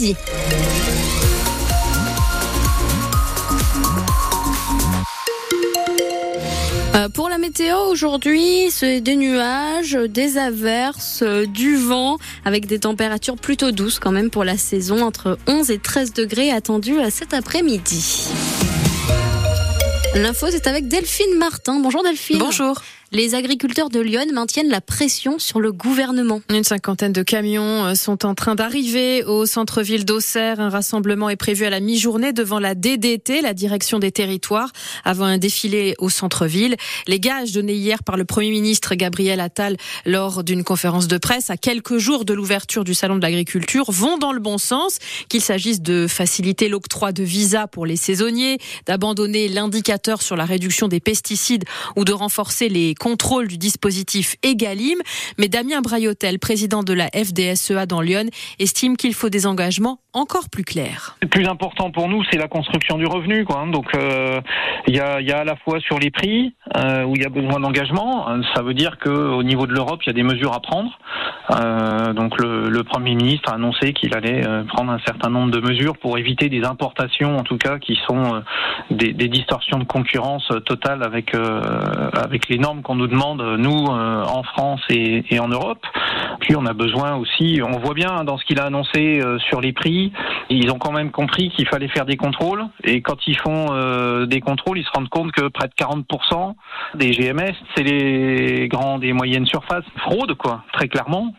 midi. Euh, pour la météo aujourd'hui, c'est des nuages, des averses, euh, du vent avec des températures plutôt douces quand même pour la saison entre 11 et 13 degrés attendus à cet après-midi. L'info, c'est avec Delphine Martin. Bonjour Delphine. Bonjour. Les agriculteurs de Lyon maintiennent la pression sur le gouvernement. Une cinquantaine de camions euh, sont en train d'arriver au centre-ville d'Auxerre. Un rassemblement est prévu à la mi-journée devant la DDT, la direction des territoires, avant un défilé au centre-ville. Les gages donnés hier par le Premier ministre Gabriel Attal lors d'une conférence de presse à quelques jours de l'ouverture du Salon de l'agriculture vont dans le bon sens, qu'il s'agisse de faciliter l'octroi de visas pour les saisonniers, d'abandonner l'indicateur sur la réduction des pesticides ou de renforcer les contrôle du dispositif Egalim. Mais Damien Braillotel, président de la FDSEA dans Lyon, estime qu'il faut des engagements encore plus clairs. Le plus important pour nous, c'est la construction du revenu. Quoi. Donc, euh, il y, a, à la fois sur les prix euh, où il y a besoin d'engagement. Ça veut dire qu'au niveau de l'Europe, il y a des mesures à prendre. Euh, donc, le, Premier ministre a annoncé qu'il allait euh, prendre un certain nombre de mesures pour éviter des importations, en tout cas, qui sont euh, des, distorsions de concurrence totale avec avec les normes qu'on nous demande, nous, euh, en France et, en Europe. Puis on a besoin aussi, on voit bien dans ce qu'il a annoncé euh, sur les prix, ils ont quand même compris qu'il fallait faire des contrôles. Et quand ils font euh, des contrôles, ils se rendent compte que près de 40% des GMS, c'est les grandes et moyennes surfaces. Fraude, quoi, très clairement.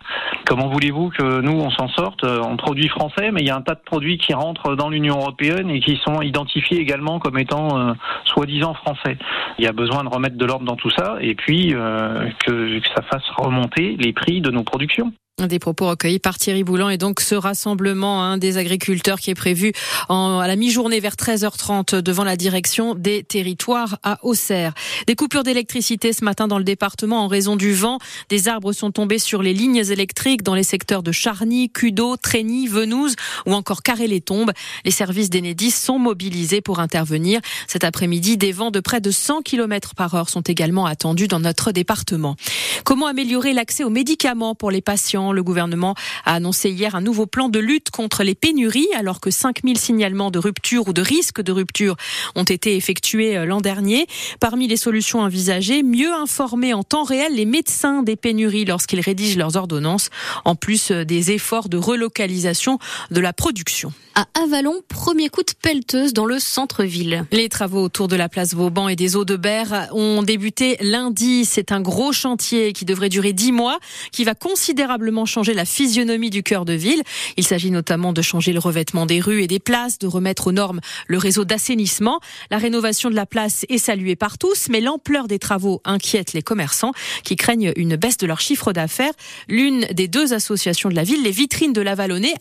Comment voulez-vous que nous, on s'en sorte en produits français, mais il y a un tas de produits qui rentrent dans l'Union européenne et qui sont identifiés également comme étant soi-disant français. Il y a besoin de remettre de l'ordre dans tout ça et puis euh, que, que ça fasse remonter les prix de nos productions. Des propos recueillis par Thierry Boulan et donc ce rassemblement hein, des agriculteurs qui est prévu en, à la mi-journée vers 13h30 devant la direction des territoires à Auxerre. Des coupures d'électricité ce matin dans le département en raison du vent. Des arbres sont tombés sur les lignes électriques dans les secteurs de Charny, Cudo, Trény, Venouze ou encore Carré-les-Tombes. Les services d'Enedis sont mobilisés pour intervenir. Cet après-midi, des vents de près de 100 km par heure sont également attendus dans notre département. Comment améliorer l'accès aux médicaments pour les patients? Le gouvernement a annoncé hier un nouveau plan de lutte contre les pénuries, alors que 5000 signalements de rupture ou de risque de rupture ont été effectués euh, l'an dernier. Parmi les solutions envisagées, mieux informer en temps réel les médecins des pénuries lorsqu'ils rédigent leurs ordonnances, en plus euh, des efforts de relocalisation de la production. À Avalon, premier coup de pelleteuse dans le centre-ville. Les travaux autour de la place Vauban et des eaux de Berre ont débuté lundi. C'est un gros chantier qui devrait durer dix mois, qui va considérablement changer la physionomie du cœur de ville. Il s'agit notamment de changer le revêtement des rues et des places, de remettre aux normes le réseau d'assainissement. La rénovation de la place est saluée par tous, mais l'ampleur des travaux inquiète les commerçants qui craignent une baisse de leur chiffre d'affaires. L'une des deux associations de la ville, les vitrines de la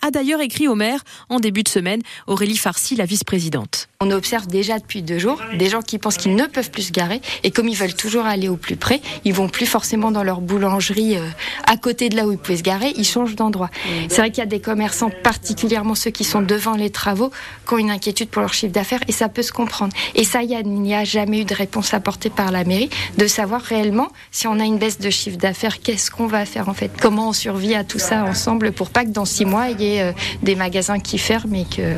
a d'ailleurs écrit au maire en début de semaine. Aurélie Farcy, la vice-présidente. On observe déjà depuis deux jours des gens qui pensent qu'ils ne peuvent plus se garer et comme ils veulent toujours aller au plus près, ils vont plus forcément dans leur boulangerie euh, à côté de là où ils pouvaient se garer, ils changent d'endroit. C'est vrai qu'il y a des commerçants, particulièrement ceux qui sont devant les travaux, qui ont une inquiétude pour leur chiffre d'affaires et ça peut se comprendre. Et ça, il n'y a jamais eu de réponse apportée par la mairie de savoir réellement si on a une baisse de chiffre d'affaires, qu'est-ce qu'on va faire en fait, comment on survit à tout ça ensemble pour pas que dans six mois il y ait euh, des magasins qui ferment et que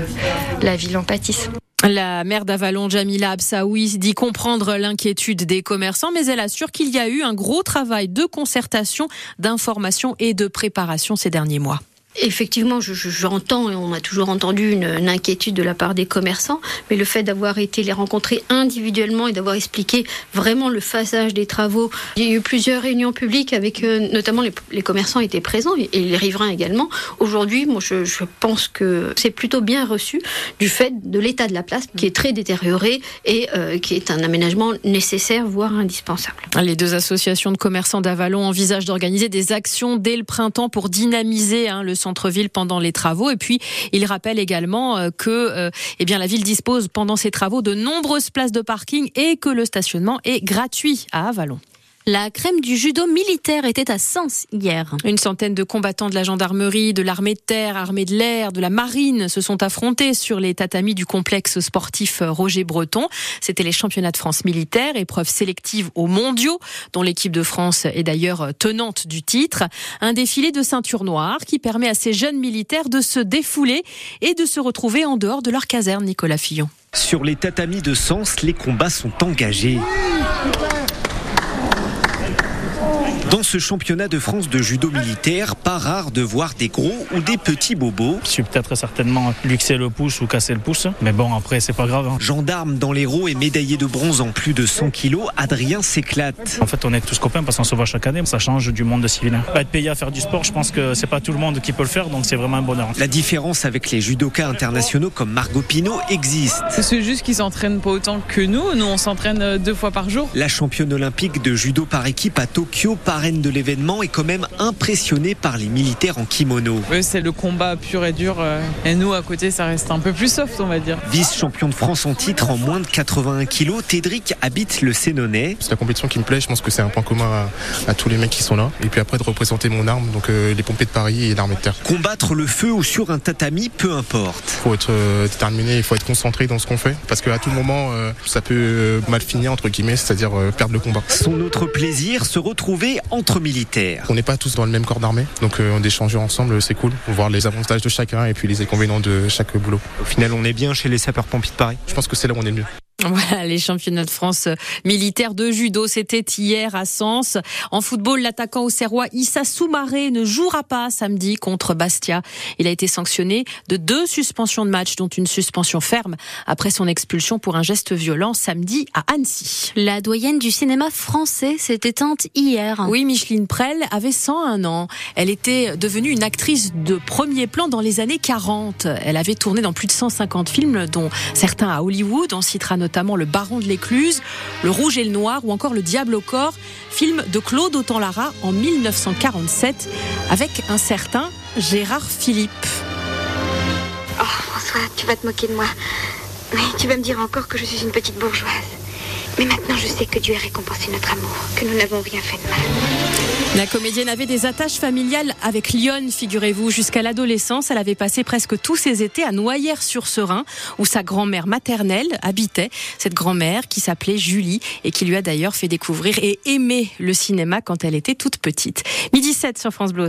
la ville en pâtisse. La maire d'Avalon, Jamila Absaoui, dit comprendre l'inquiétude des commerçants, mais elle assure qu'il y a eu un gros travail de concertation, d'information et de préparation ces derniers mois. Effectivement, j'entends et on a toujours entendu une, inquiétude de la part des commerçants, mais le fait d'avoir été les rencontrer individuellement et d'avoir expliqué vraiment le phasage des travaux, il y a eu plusieurs réunions publiques avec euh, notamment les, les, commerçants étaient présents et, les riverains également. Aujourd'hui, moi, je, je, pense que c'est plutôt bien reçu du fait de l'état de la place qui est très détérioré et euh, qui est un aménagement nécessaire, voire indispensable. Les deux associations de commerçants d'Avalon envisagent d'organiser des actions dès le printemps pour dynamiser hein, le centre-ville pendant les travaux. Et puis, il rappelle également euh, que euh, eh la ville dispose pendant ces travaux de nombreuses places de parking et que le stationnement est gratuit à Avalon. La crème du judo militaire était à Sens hier. Une centaine de combattants de la gendarmerie, de l'armée de terre, armée de l'air, de la marine se sont affrontés sur les tatamis du complexe sportif Roger Breton. C'était les championnats de France militaire, épreuve sélective aux mondiaux, dont l'équipe de France est d'ailleurs tenante du titre. Un défilé de ceinture noire qui permet à ces jeunes militaires de se défouler et de se retrouver en dehors de leur caserne, Nicolas Fillon. Sur les tatamis de Sens, les combats sont engagés. Dans ce championnat de France de judo militaire, pas rare de voir des gros ou des petits bobos. Je suis peut-être certainement luxer le pouce ou casser le pouce, mais bon, après, c'est pas grave. Hein. Gendarme dans l'héros et médaillé de bronze en plus de 100 kilos, Adrien s'éclate. En fait, on est tous copains parce qu'on se voit chaque année, ça change du monde civil. Être payé à faire du sport, je pense que c'est pas tout le monde qui peut le faire, donc c'est vraiment un bonheur. La différence avec les judokas internationaux comme Margot Pino existe. C'est juste qu'ils s'entraînent pas autant que nous. Nous, on s'entraîne deux fois par jour. La championne olympique de judo par équipe à Tokyo, parraine de l'événement, est quand même impressionnée par les militaires en kimono. Eux, c'est le combat pur et dur. euh, Et nous, à côté, ça reste un peu plus soft, on va dire. Vice-champion de France en titre en moins de 81 kilos, Tédric habite le Sénonais. C'est la compétition qui me plaît, je pense que c'est un point commun à, à tous les mecs qui sont là. Et puis après de représenter mon arme, donc euh, les pompiers de Paris et l'armée de terre. Combattre le feu ou sur un tatami, peu importe. Il faut être euh, déterminé, il faut être concentré dans ce qu'on fait. Parce qu'à tout moment, euh, ça peut mal finir, entre guillemets, c'est-à-dire euh, perdre le combat. Son autre plaisir, se retrouver entre militaires. On n'est pas tous dans le même corps d'armée, donc euh, d'échanger ensemble, c'est cool. Voir les avantages de chacun et puis les inconvénients de chaque boulot. Au final, on est bien chez les sapeurs-pompiers de Paris. Je pense que c'est là où on est le mieux. Voilà, les championnats de France militaires de judo, c'était hier à Sens. En football, l'attaquant au Serrois Issa Soumaré ne jouera pas samedi contre Bastia. Il a été sanctionné de deux suspensions de match, dont une suspension ferme après son expulsion pour un geste violent samedi à Annecy. La doyenne du cinéma français s'est éteinte hier. Oui, Micheline Prel avait 101 ans. Elle était devenue une actrice de premier plan dans les années 40. Elle avait tourné dans plus de 150 films, dont certains à Hollywood. On citera notamment Le Baron de l'Écluse, Le Rouge et le Noir ou encore Le Diable au corps, film de Claude Autant-Lara en 1947 avec un certain Gérard Philippe. Oh, François, tu vas te moquer de moi. Oui, tu vas me dire encore que je suis une petite bourgeoise. Mais maintenant, je sais que Dieu a récompensé notre amour, que nous n'avons rien fait de mal. La comédienne avait des attaches familiales avec Lyon, figurez-vous. Jusqu'à l'adolescence, elle avait passé presque tous ses étés à Noyères-sur-Serein, où sa grand-mère maternelle habitait. Cette grand-mère qui s'appelait Julie et qui lui a d'ailleurs fait découvrir et aimer le cinéma quand elle était toute petite. Midi 7 sur France Bleu.